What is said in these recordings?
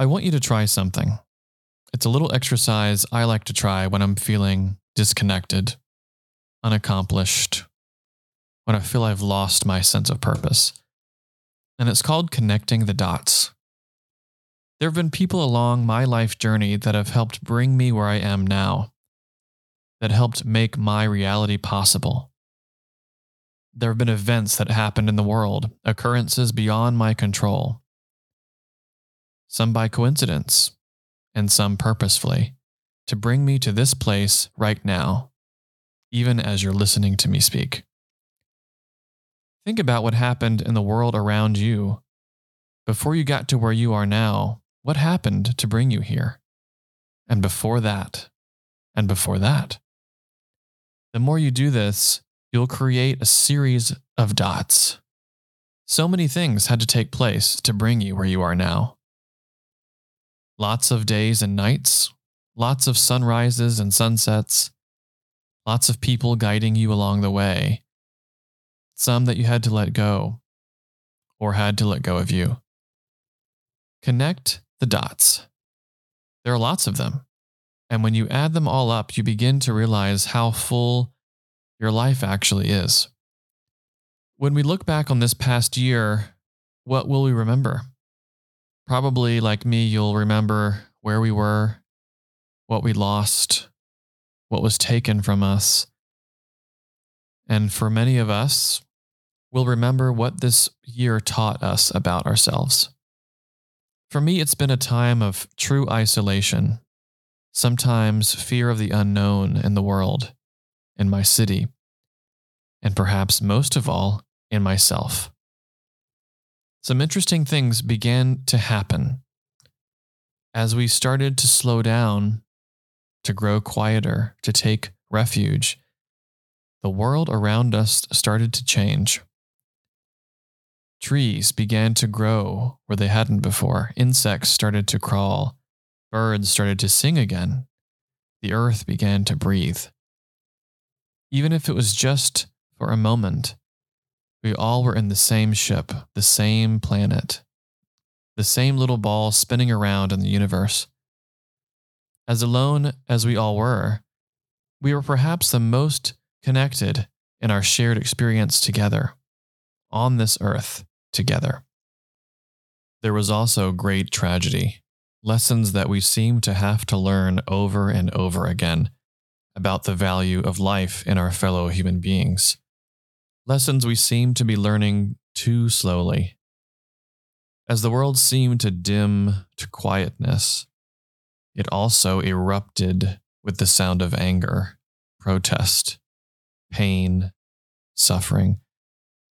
I want you to try something. It's a little exercise I like to try when I'm feeling disconnected, unaccomplished, when I feel I've lost my sense of purpose. And it's called connecting the dots. There have been people along my life journey that have helped bring me where I am now, that helped make my reality possible. There have been events that happened in the world, occurrences beyond my control. Some by coincidence, and some purposefully, to bring me to this place right now, even as you're listening to me speak. Think about what happened in the world around you. Before you got to where you are now, what happened to bring you here? And before that, and before that. The more you do this, you'll create a series of dots. So many things had to take place to bring you where you are now. Lots of days and nights, lots of sunrises and sunsets, lots of people guiding you along the way, some that you had to let go or had to let go of you. Connect the dots. There are lots of them. And when you add them all up, you begin to realize how full your life actually is. When we look back on this past year, what will we remember? Probably, like me, you'll remember where we were, what we lost, what was taken from us. And for many of us, we'll remember what this year taught us about ourselves. For me, it's been a time of true isolation, sometimes fear of the unknown in the world, in my city, and perhaps most of all, in myself. Some interesting things began to happen. As we started to slow down, to grow quieter, to take refuge, the world around us started to change. Trees began to grow where they hadn't before. Insects started to crawl. Birds started to sing again. The earth began to breathe. Even if it was just for a moment, we all were in the same ship, the same planet, the same little ball spinning around in the universe. As alone as we all were, we were perhaps the most connected in our shared experience together on this earth together. There was also great tragedy, lessons that we seem to have to learn over and over again about the value of life in our fellow human beings. Lessons we seem to be learning too slowly. As the world seemed to dim to quietness, it also erupted with the sound of anger, protest, pain, suffering,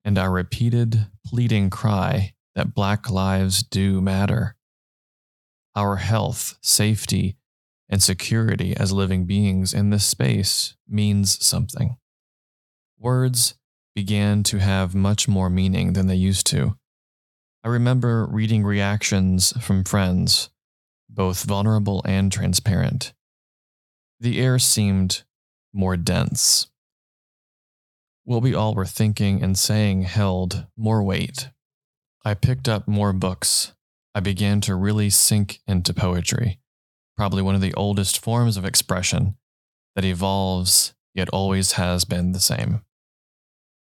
and our repeated pleading cry that Black lives do matter. Our health, safety, and security as living beings in this space means something. Words began to have much more meaning than they used to. I remember reading reactions from friends, both vulnerable and transparent. The air seemed more dense, what we all were thinking and saying held more weight. I picked up more books. I began to really sink into poetry, probably one of the oldest forms of expression that evolves yet always has been the same.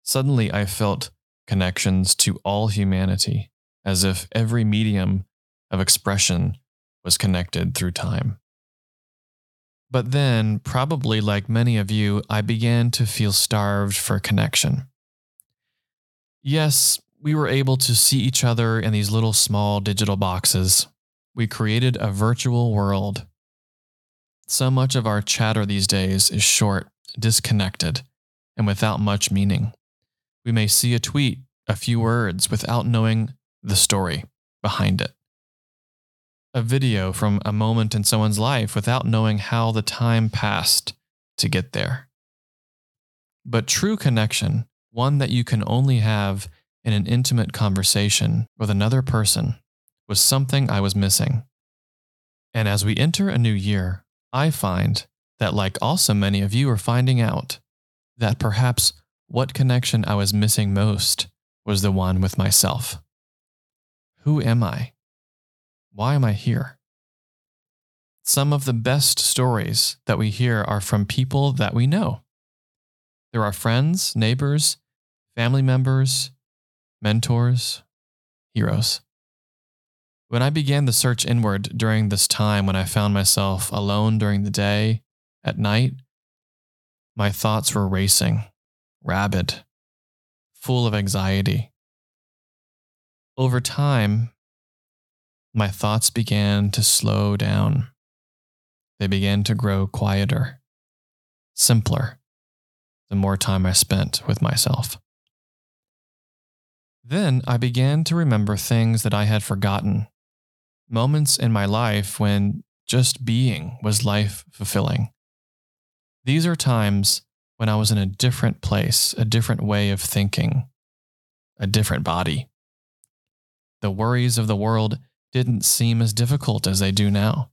Suddenly, I felt connections to all humanity, as if every medium of expression was connected through time. But then, probably like many of you, I began to feel starved for connection. Yes, we were able to see each other in these little small digital boxes. We created a virtual world. So much of our chatter these days is short, disconnected, and without much meaning. We may see a tweet, a few words, without knowing the story behind it a video from a moment in someone's life without knowing how the time passed to get there. But true connection, one that you can only have in an intimate conversation with another person, was something I was missing. And as we enter a new year, I find that, like also many of you are finding out, that perhaps what connection I was missing most was the one with myself. Who am I? Why am I here? Some of the best stories that we hear are from people that we know. There are friends, neighbors, family members, mentors, heroes. When I began the search inward during this time when I found myself alone during the day, at night, my thoughts were racing, rabid, full of anxiety. Over time, my thoughts began to slow down. They began to grow quieter, simpler, the more time I spent with myself. Then I began to remember things that I had forgotten, moments in my life when just being was life fulfilling. These are times when I was in a different place, a different way of thinking, a different body. The worries of the world didn't seem as difficult as they do now.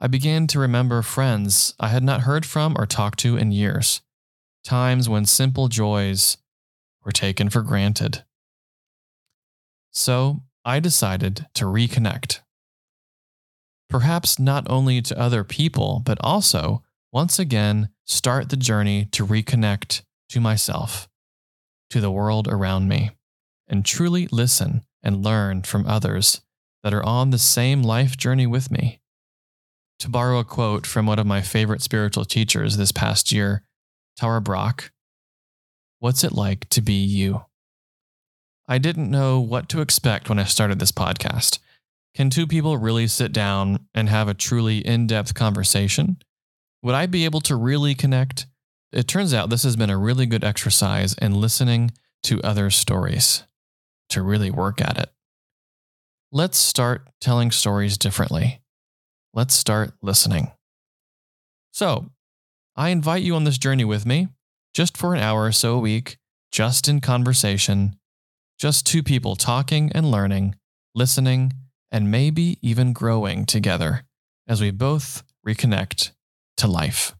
I began to remember friends I had not heard from or talked to in years, times when simple joys were taken for granted. So I decided to reconnect. Perhaps not only to other people, but also, once again, start the journey to reconnect to myself, to the world around me, and truly listen and learn from others that are on the same life journey with me. To borrow a quote from one of my favorite spiritual teachers this past year, Tara Brach, what's it like to be you? I didn't know what to expect when I started this podcast. Can two people really sit down and have a truly in depth conversation? Would I be able to really connect? It turns out this has been a really good exercise in listening to other stories to really work at it. Let's start telling stories differently. Let's start listening. So, I invite you on this journey with me, just for an hour or so a week, just in conversation, just two people talking and learning, listening, and maybe even growing together as we both reconnect to life.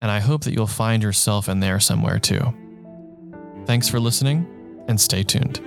And I hope that you'll find yourself in there somewhere too. Thanks for listening and stay tuned.